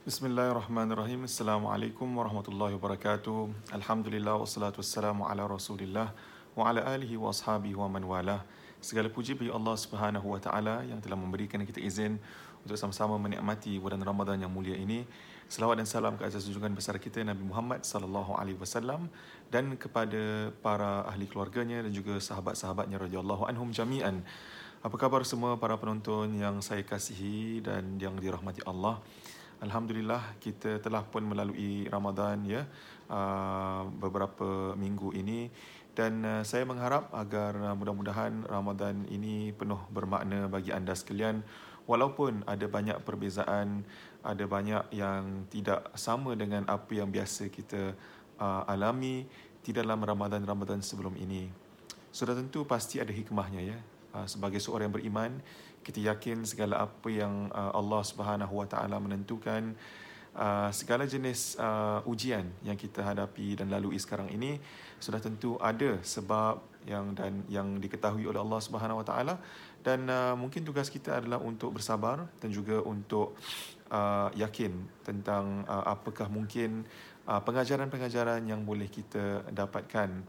Bismillahirrahmanirrahim. Assalamualaikum warahmatullahi wabarakatuh. Alhamdulillah wassalatu wassalamu ala Rasulillah wa ala alihi wa ashabihi wa man wala. Segala puji bagi Allah Subhanahu wa taala yang telah memberikan kita izin untuk sama-sama menikmati bulan Ramadan yang mulia ini. Selawat dan salam ke atas junjungan besar kita Nabi Muhammad sallallahu alaihi wasallam dan kepada para ahli keluarganya dan juga sahabat-sahabatnya radhiyallahu anhum jami'an. Apa khabar semua para penonton yang saya kasihi dan yang dirahmati Allah? Alhamdulillah kita telah pun melalui Ramadan ya uh, beberapa minggu ini dan uh, saya mengharap agar uh, mudah-mudahan Ramadan ini penuh bermakna bagi anda sekalian walaupun ada banyak perbezaan ada banyak yang tidak sama dengan apa yang biasa kita alami di dalam Ramadan-Ramadan sebelum ini. Sudah tentu pasti ada hikmahnya ya. sebagai seorang yang beriman kita yakin segala apa yang uh, Allah Subhanahu Wa Taala menentukan uh, segala jenis uh, ujian yang kita hadapi dan lalui sekarang ini sudah tentu ada sebab yang dan yang diketahui oleh Allah Subhanahu Wa Taala. Dan uh, mungkin tugas kita adalah untuk bersabar dan juga untuk uh, yakin tentang uh, apakah mungkin uh, pengajaran-pengajaran yang boleh kita dapatkan.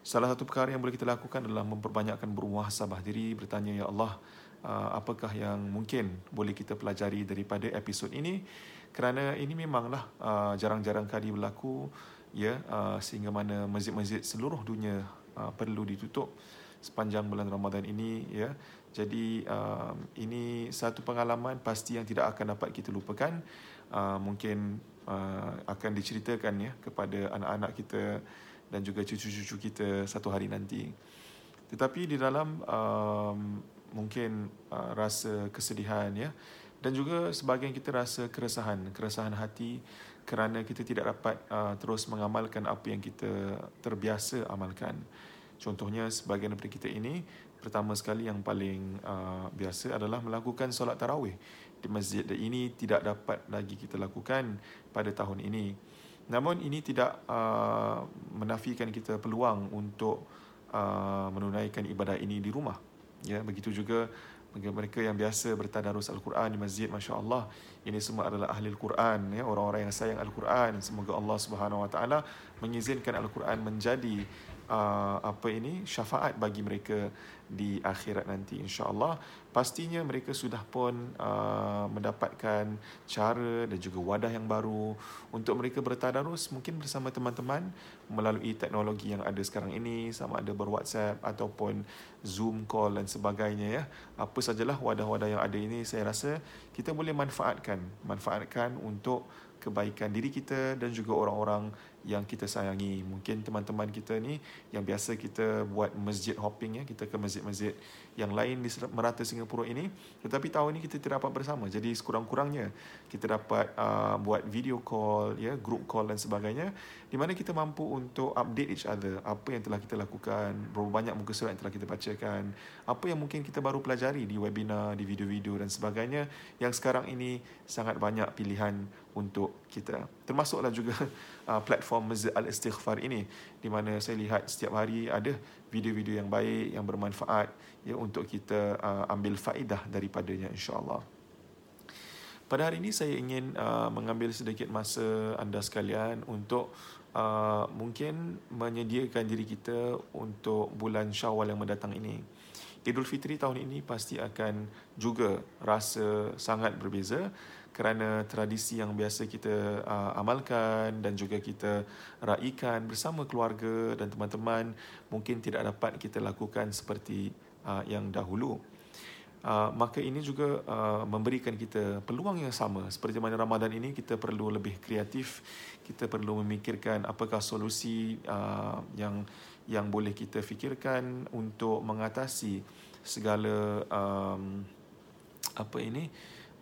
Salah satu perkara yang boleh kita lakukan adalah memperbanyakkan bermuhasabah diri bertanya ya Allah apakah yang mungkin boleh kita pelajari daripada episod ini? Kerana ini memanglah uh, jarang-jarang kali berlaku ya uh, sehingga mana masjid-masjid seluruh dunia perlu ditutup sepanjang bulan Ramadan ini ya. Jadi ini satu pengalaman pasti yang tidak akan dapat kita lupakan. Mungkin akan diceritakan ya kepada anak-anak kita dan juga cucu-cucu kita satu hari nanti. Tetapi di dalam um, mungkin uh, rasa kesedihan ya. Dan juga sebahagian kita rasa keresahan keresahan hati kerana kita tidak dapat uh, terus mengamalkan apa yang kita terbiasa amalkan. Contohnya sebahagian daripada kita ini pertama sekali yang paling uh, biasa adalah melakukan solat tarawih di masjid. Dan ini tidak dapat lagi kita lakukan pada tahun ini. Namun ini tidak uh, menafikan kita peluang untuk uh, menunaikan ibadah ini di rumah ya begitu juga bagi mereka yang biasa bertadarus al-Quran di masjid masya-Allah ini semua adalah ahli al-Quran ya orang-orang yang sayang al-Quran. Semoga Allah Subhanahu wa taala mengizinkan al-Quran menjadi uh, apa ini syafaat bagi mereka di akhirat nanti insya-Allah. Pastinya mereka sudah pun uh, mendapatkan cara dan juga wadah yang baru untuk mereka bertadarus mungkin bersama teman-teman melalui teknologi yang ada sekarang ini sama ada berWhatsApp ataupun Zoom call dan sebagainya ya. Apa sajalah wadah-wadah yang ada ini saya rasa kita boleh manfaatkan. Manfaatkan untuk kebaikan diri kita dan juga orang-orang yang kita sayangi. Mungkin teman-teman kita ni yang biasa kita buat masjid hopping ya, kita ke masjid-masjid yang lain di merata Singapura ini. Tetapi tahun ini kita tidak dapat bersama. Jadi sekurang-kurangnya kita dapat uh, buat video call, ya, group call dan sebagainya di mana kita mampu untuk update each other apa yang telah kita lakukan, berapa banyak muka surat yang telah kita bacakan, apa yang mungkin kita baru pelajari di webinar, di video-video dan sebagainya yang sekarang ini sangat banyak pilihan untuk kita. Termasuklah juga uh, platform Masjid Al-Istighfar ini di mana saya lihat setiap hari ada video-video yang baik yang bermanfaat ya untuk kita uh, ambil faedah daripadanya insya-Allah. Pada hari ini saya ingin uh, mengambil sedikit masa anda sekalian untuk uh, mungkin menyediakan diri kita untuk bulan Syawal yang mendatang ini. Idul Fitri tahun ini pasti akan juga rasa sangat berbeza kerana tradisi yang biasa kita uh, amalkan dan juga kita raikan bersama keluarga dan teman-teman mungkin tidak dapat kita lakukan seperti uh, yang dahulu. Uh, maka ini juga uh, memberikan kita peluang yang sama seperti mana Ramadan ini kita perlu lebih kreatif kita perlu memikirkan apakah solusi uh, yang yang boleh kita fikirkan untuk mengatasi segala um, apa ini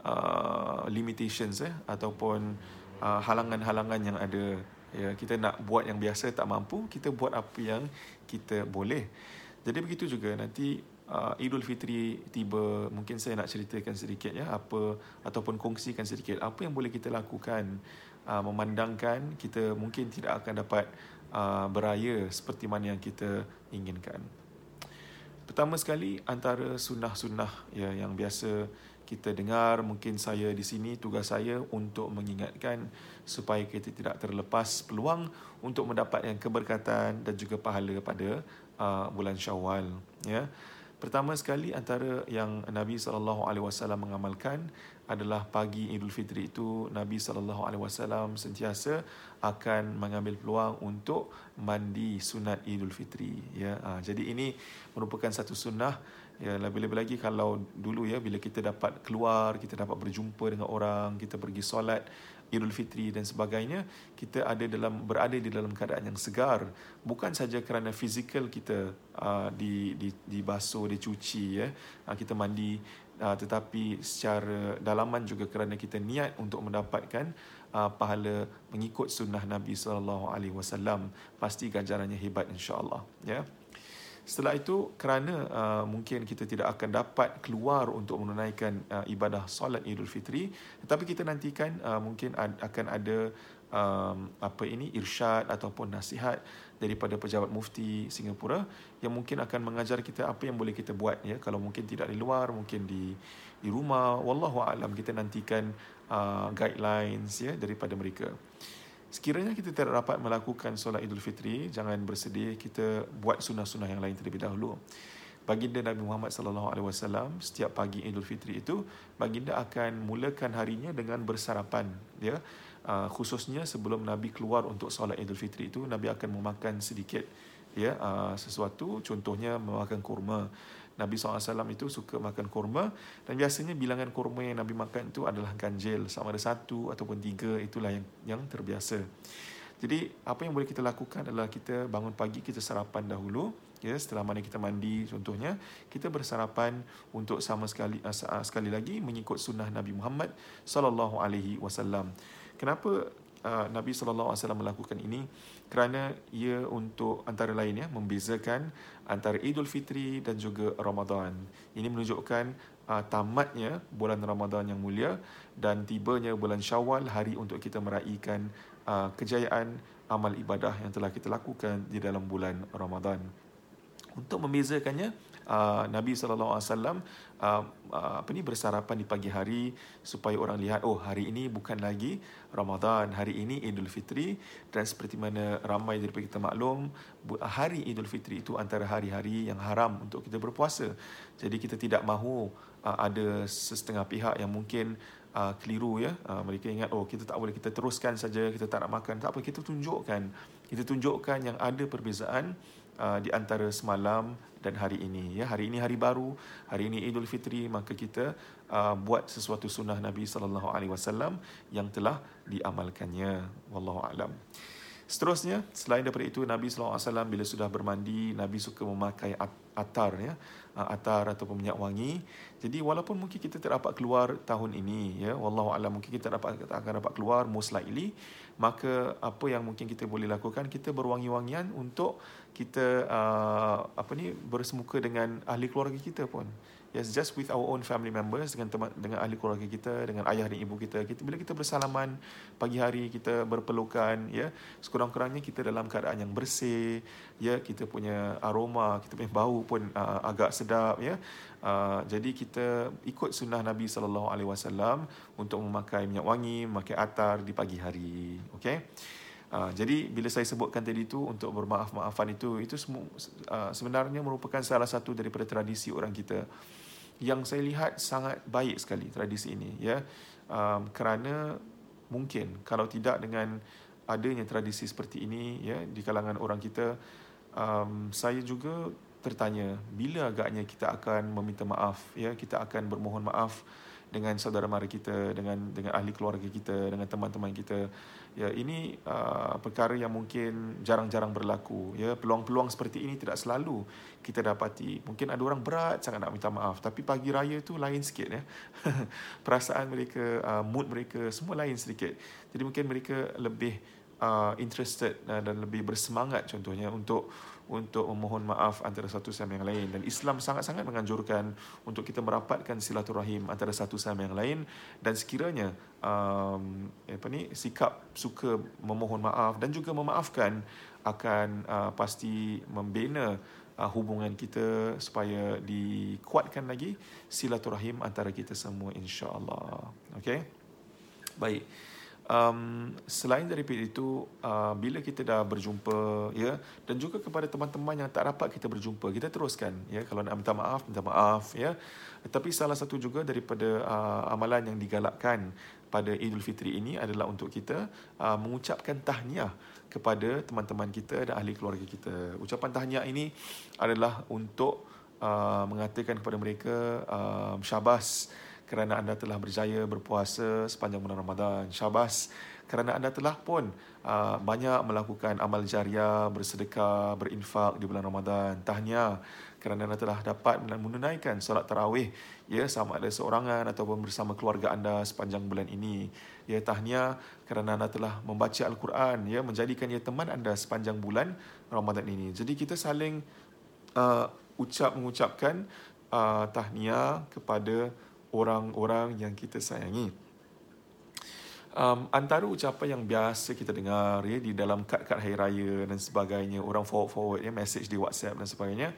uh, limitations eh ataupun uh, halangan-halangan yang ada. Ya kita nak buat yang biasa tak mampu kita buat apa yang kita boleh. Jadi begitu juga nanti uh, Idul Fitri tiba mungkin saya nak ceritakan sedikit ya apa ataupun kongsikan sedikit apa yang boleh kita lakukan uh, memandangkan kita mungkin tidak akan dapat uh, beraya seperti mana yang kita inginkan. Pertama sekali antara sunnah-sunnah ya yang biasa kita dengar mungkin saya di sini tugas saya untuk mengingatkan supaya kita tidak terlepas peluang untuk mendapatkan keberkatan dan juga pahala pada uh, bulan Syawal ya pertama sekali antara yang Nabi sallallahu alaihi wasallam mengamalkan adalah pagi Idul Fitri itu Nabi sallallahu alaihi wasallam sentiasa akan mengambil peluang untuk mandi sunat Idul Fitri ya. Ha, jadi ini merupakan satu sunnah. Ya, lebih-lebih lagi kalau dulu ya bila kita dapat keluar, kita dapat berjumpa dengan orang, kita pergi solat Idul Fitri dan sebagainya, kita ada dalam berada di dalam keadaan yang segar, bukan saja kerana fizikal kita uh, di di dibasuh, dicuci ya, uh, kita mandi uh, tetapi secara dalaman juga kerana kita niat untuk mendapatkan uh, pahala mengikut sunnah Nabi sallallahu alaihi wasallam, pasti ganjarannya hebat insya-Allah ya. Setelah itu kerana uh, mungkin kita tidak akan dapat keluar untuk menunaikan uh, ibadah solat Idul Fitri tetapi kita nantikan uh, mungkin ad, akan ada um, apa ini irsyad ataupun nasihat daripada pejabat mufti Singapura yang mungkin akan mengajar kita apa yang boleh kita buat ya kalau mungkin tidak di luar mungkin di di rumah wallahu alam kita nantikan uh, guidelines ya daripada mereka. Sekiranya kita tidak dapat melakukan solat Idul Fitri, jangan bersedih, kita buat sunnah-sunnah yang lain terlebih dahulu. Baginda Nabi Muhammad sallallahu alaihi wasallam setiap pagi Idul Fitri itu baginda akan mulakan harinya dengan bersarapan ya. Uh, khususnya sebelum Nabi keluar untuk solat Idul Fitri itu Nabi akan memakan sedikit ya uh, sesuatu contohnya memakan kurma Nabi SAW itu suka makan kurma dan biasanya bilangan kurma yang Nabi makan itu adalah ganjil sama ada satu ataupun tiga itulah yang yang terbiasa. Jadi apa yang boleh kita lakukan adalah kita bangun pagi kita sarapan dahulu ya setelah mana kita mandi contohnya kita bersarapan untuk sama sekali uh, sekali lagi mengikut sunnah Nabi Muhammad sallallahu alaihi wasallam. Kenapa uh, Nabi wasallam melakukan ini? Kerana ia untuk antara lain ya membezakan antara Idul Fitri dan juga Ramadan. Ini menunjukkan uh, tamatnya bulan Ramadan yang mulia dan tibanya bulan Syawal hari untuk kita meraihkan uh, kejayaan amal ibadah yang telah kita lakukan di dalam bulan Ramadan. Untuk membezakannya, uh, Nabi sallallahu alaihi wasallam uh, uh, apa ni bersarapan di pagi hari supaya orang lihat oh hari ini bukan lagi Ramadan, hari ini Idul Fitri dan seperti mana ramai daripada kita maklum hari Idul Fitri itu antara hari-hari yang haram untuk kita berpuasa. Jadi kita tidak mahu uh, ada setengah pihak yang mungkin uh, keliru ya. Uh, mereka ingat oh kita tak boleh kita teruskan saja kita tak nak makan. Tak apa kita tunjukkan. Kita tunjukkan yang ada perbezaan uh, di antara semalam dan hari ini. Ya hari ini hari baru hari ini Idul Fitri. Maka kita uh, buat sesuatu sunnah Nabi sallallahu alaihi wasallam yang telah diamalkannya. Wallahu alam. Seterusnya selain daripada itu Nabi sallallahu alaihi wasallam bila sudah bermandi Nabi suka memakai atar ya. Uh, atar ataupun minyak wangi. Jadi walaupun mungkin kita tidak dapat keluar tahun ini ya wallahu alam mungkin kita dapat akan dapat keluar most likely maka apa yang mungkin kita boleh lakukan kita berwangi-wangian untuk kita uh, apa ni bersemuka dengan ahli keluarga kita pun. Yes just with our own family members dengan teman dengan ahli keluarga kita dengan ayah dan ibu kita. Kita bila kita bersalaman pagi hari kita berpelukan ya sekurang-kurangnya kita dalam keadaan yang bersih ya kita punya aroma kita punya bau pun uh, agak sedap ya. Uh, jadi kita ikut sunnah Nabi sallallahu alaihi wasallam untuk memakai minyak wangi memakai atar di pagi hari okey Uh, jadi bila saya sebutkan tadi itu untuk bermaaf-maafan itu itu semua uh, sebenarnya merupakan salah satu daripada tradisi orang kita. Yang saya lihat sangat baik sekali tradisi ini ya. Um, kerana mungkin kalau tidak dengan adanya tradisi seperti ini ya di kalangan orang kita um, saya juga tertanya bila agaknya kita akan meminta maaf ya kita akan bermohon maaf dengan saudara mara kita dengan dengan ahli keluarga kita dengan teman-teman kita. Ya ini uh, perkara yang mungkin jarang-jarang berlaku. Ya peluang-peluang seperti ini tidak selalu kita dapati. Mungkin ada orang berat sangat nak minta maaf tapi pagi raya tu lain sikit ya. Perasaan mereka uh, mood mereka semua lain sedikit. Jadi mungkin mereka lebih uh, interested uh, dan lebih bersemangat contohnya untuk untuk memohon maaf antara satu sama yang lain dan Islam sangat-sangat menganjurkan untuk kita merapatkan silaturahim antara satu sama yang lain dan sekiranya um, apa ni sikap suka memohon maaf dan juga memaafkan akan uh, pasti membina uh, hubungan kita supaya dikuatkan lagi silaturahim antara kita semua insya-Allah. Okey. Baik. Um, selain daripada itu uh, bila kita dah berjumpa ya dan juga kepada teman-teman yang tak dapat kita berjumpa kita teruskan ya kalau nak minta maaf minta maaf ya tapi salah satu juga daripada uh, amalan yang digalakkan pada Fitri ini adalah untuk kita uh, mengucapkan tahniah kepada teman-teman kita dan ahli keluarga kita. Ucapan tahniah ini adalah untuk uh, mengatakan kepada mereka uh, syabas kerana anda telah berjaya berpuasa sepanjang bulan Ramadan. Syabas kerana anda telah pun uh, banyak melakukan amal jariah, bersedekah, berinfak di bulan Ramadan. Tahniah kerana anda telah dapat menunaikan solat tarawih ya sama ada seorangan ataupun bersama keluarga anda sepanjang bulan ini. Ya tahniah kerana anda telah membaca al-Quran ya menjadikan ia teman anda sepanjang bulan Ramadan ini. Jadi kita saling uh, ucap mengucapkan uh, tahniah kepada orang-orang yang kita sayangi. Um, antara ucapan yang biasa kita dengar ya, di dalam kad-kad hari raya dan sebagainya, orang forward-forward ya, message di WhatsApp dan sebagainya,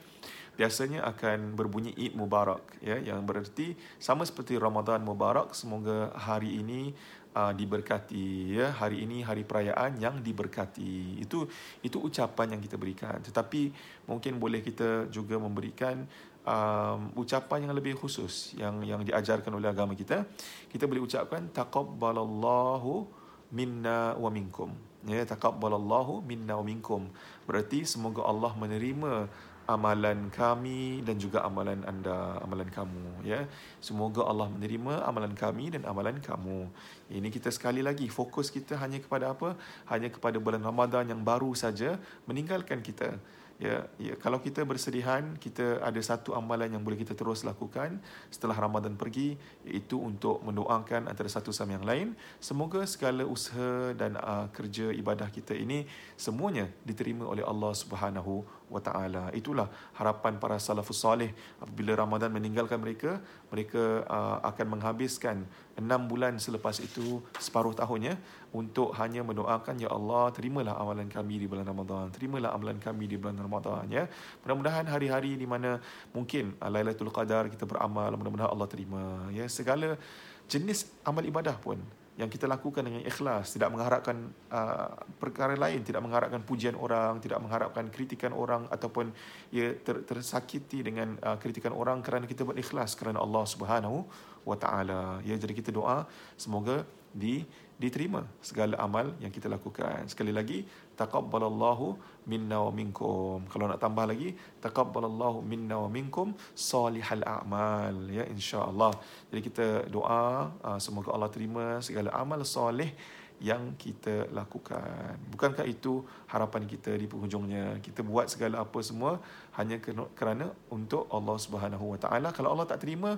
biasanya akan berbunyi Eid Mubarak ya, yang bererti sama seperti Ramadan Mubarak, semoga hari ini uh, diberkati ya hari ini hari perayaan yang diberkati itu itu ucapan yang kita berikan tetapi mungkin boleh kita juga memberikan um, ucapan yang lebih khusus yang yang diajarkan oleh agama kita kita boleh ucapkan taqabbalallahu minna wa minkum. Ya taqabbalallahu minna wa minkum. Berarti semoga Allah menerima amalan kami dan juga amalan anda amalan kamu ya. Semoga Allah menerima amalan kami dan amalan kamu. Ini kita sekali lagi fokus kita hanya kepada apa? Hanya kepada bulan Ramadan yang baru saja meninggalkan kita ya, ya. Kalau kita bersedihan kita ada satu amalan yang boleh kita terus lakukan setelah Ramadan pergi iaitu untuk mendoakan antara satu sama yang lain. Semoga segala usaha dan uh, kerja ibadah kita ini semuanya diterima oleh Allah Subhanahu wa taala. Itulah harapan para salafus soleh apabila Ramadan meninggalkan mereka mereka uh, akan menghabiskan enam bulan selepas itu separuh tahunnya untuk hanya mendoakan ya Allah terimalah amalan kami di bulan Ramadan terimalah amalan kami di bulan Ramadan ya mudah-mudahan hari-hari di mana mungkin uh, Lailatul Qadar kita beramal mudah-mudahan Allah terima ya. Segala jenis amal ibadah pun yang kita lakukan dengan ikhlas tidak mengharapkan uh, perkara lain tidak mengharapkan pujian orang tidak mengharapkan kritikan orang ataupun ia ter, tersakiti dengan uh, kritikan orang kerana kita berikhlas kerana Allah Subhanahu wa taala. Ya jadi kita doa semoga di diterima segala amal yang kita lakukan. Sekali lagi taqabbalallahu minna wa minkum. Kalau nak tambah lagi taqabbalallahu minna wa minkum salihal a'mal ya insyaallah. Jadi kita doa uh, semoga Allah terima segala amal soleh yang kita lakukan. Bukankah itu harapan kita di penghujungnya? Kita buat segala apa semua hanya kerana untuk Allah Subhanahu wa taala. Kalau Allah tak terima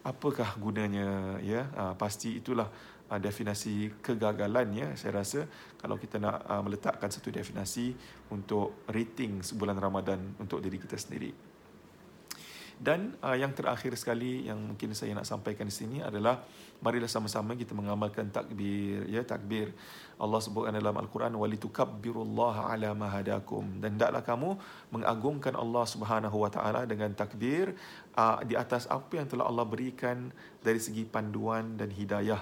apakah gunanya? Ya uh, pasti itulah uh, definisi kegagalan ya saya rasa kalau kita nak uh, meletakkan satu definisi untuk rating sebulan Ramadan untuk diri kita sendiri. Dan uh, yang terakhir sekali yang mungkin saya nak sampaikan di sini adalah marilah sama-sama kita mengamalkan takbir ya takbir. Allah sebutkan dalam al-Quran walitukabbirullaha ala ma hadakum dan hendaklah kamu mengagungkan Allah Subhanahu wa taala dengan takbir uh, di atas apa yang telah Allah berikan dari segi panduan dan hidayah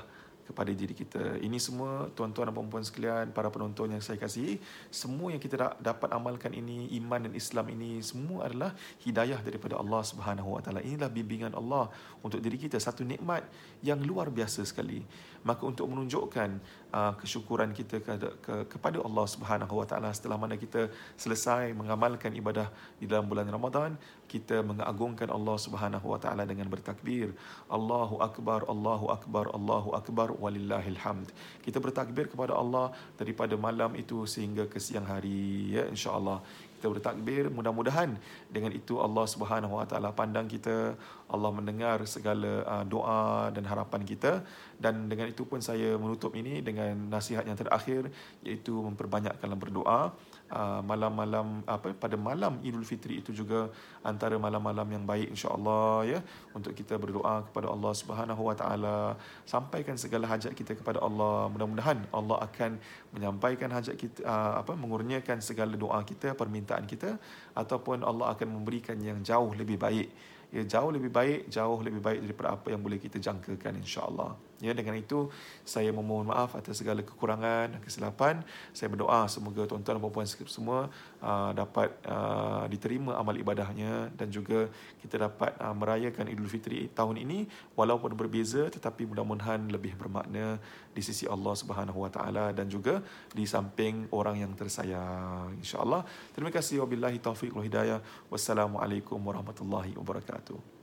kepada diri kita. Ini semua tuan-tuan dan puan-puan sekalian, para penonton yang saya kasihi, semua yang kita dapat amalkan ini, iman dan Islam ini semua adalah hidayah daripada Allah Subhanahu Wa Taala. Inilah bimbingan Allah untuk diri kita satu nikmat yang luar biasa sekali. Maka untuk menunjukkan uh, kesyukuran kita ke, ke, kepada Allah Subhanahu Wa Taala setelah mana kita selesai mengamalkan ibadah di dalam bulan Ramadan, kita mengagungkan Allah Subhanahu wa taala dengan bertakbir. Allahu akbar Allahu akbar Allahu akbar walillahil hamd. Kita bertakbir kepada Allah daripada malam itu sehingga ke siang hari ya insyaallah. Kita bertakbir mudah-mudahan dengan itu Allah Subhanahu wa taala pandang kita Allah mendengar segala uh, doa dan harapan kita. Dan dengan itu pun saya menutup ini dengan nasihat yang terakhir iaitu memperbanyakkanlah berdoa. Uh, malam-malam apa pada malam Idul Fitri itu juga antara malam-malam yang baik insya-Allah ya untuk kita berdoa kepada Allah Subhanahu Wa Taala. Sampaikan segala hajat kita kepada Allah. Mudah-mudahan Allah akan menyampaikan hajat kita uh, apa mengurniakan segala doa kita permintaan kita ataupun Allah akan memberikan yang jauh lebih baik ya jauh lebih baik jauh lebih baik daripada apa yang boleh kita jangkakan insya-Allah ya dengan itu saya memohon maaf atas segala kekurangan dan kesilapan. Saya berdoa semoga tuan-tuan dan puan-puan semua uh, dapat uh, diterima amal ibadahnya dan juga kita dapat uh, merayakan Idul Fitri tahun ini walaupun berbeza tetapi mudah-mudahan lebih bermakna di sisi Allah Subhanahu Wa Taala dan juga di samping orang yang tersayang. insya-Allah terima kasih. Wabillahi taufiq wal hidayah. Wassalamualaikum warahmatullahi wabarakatuh.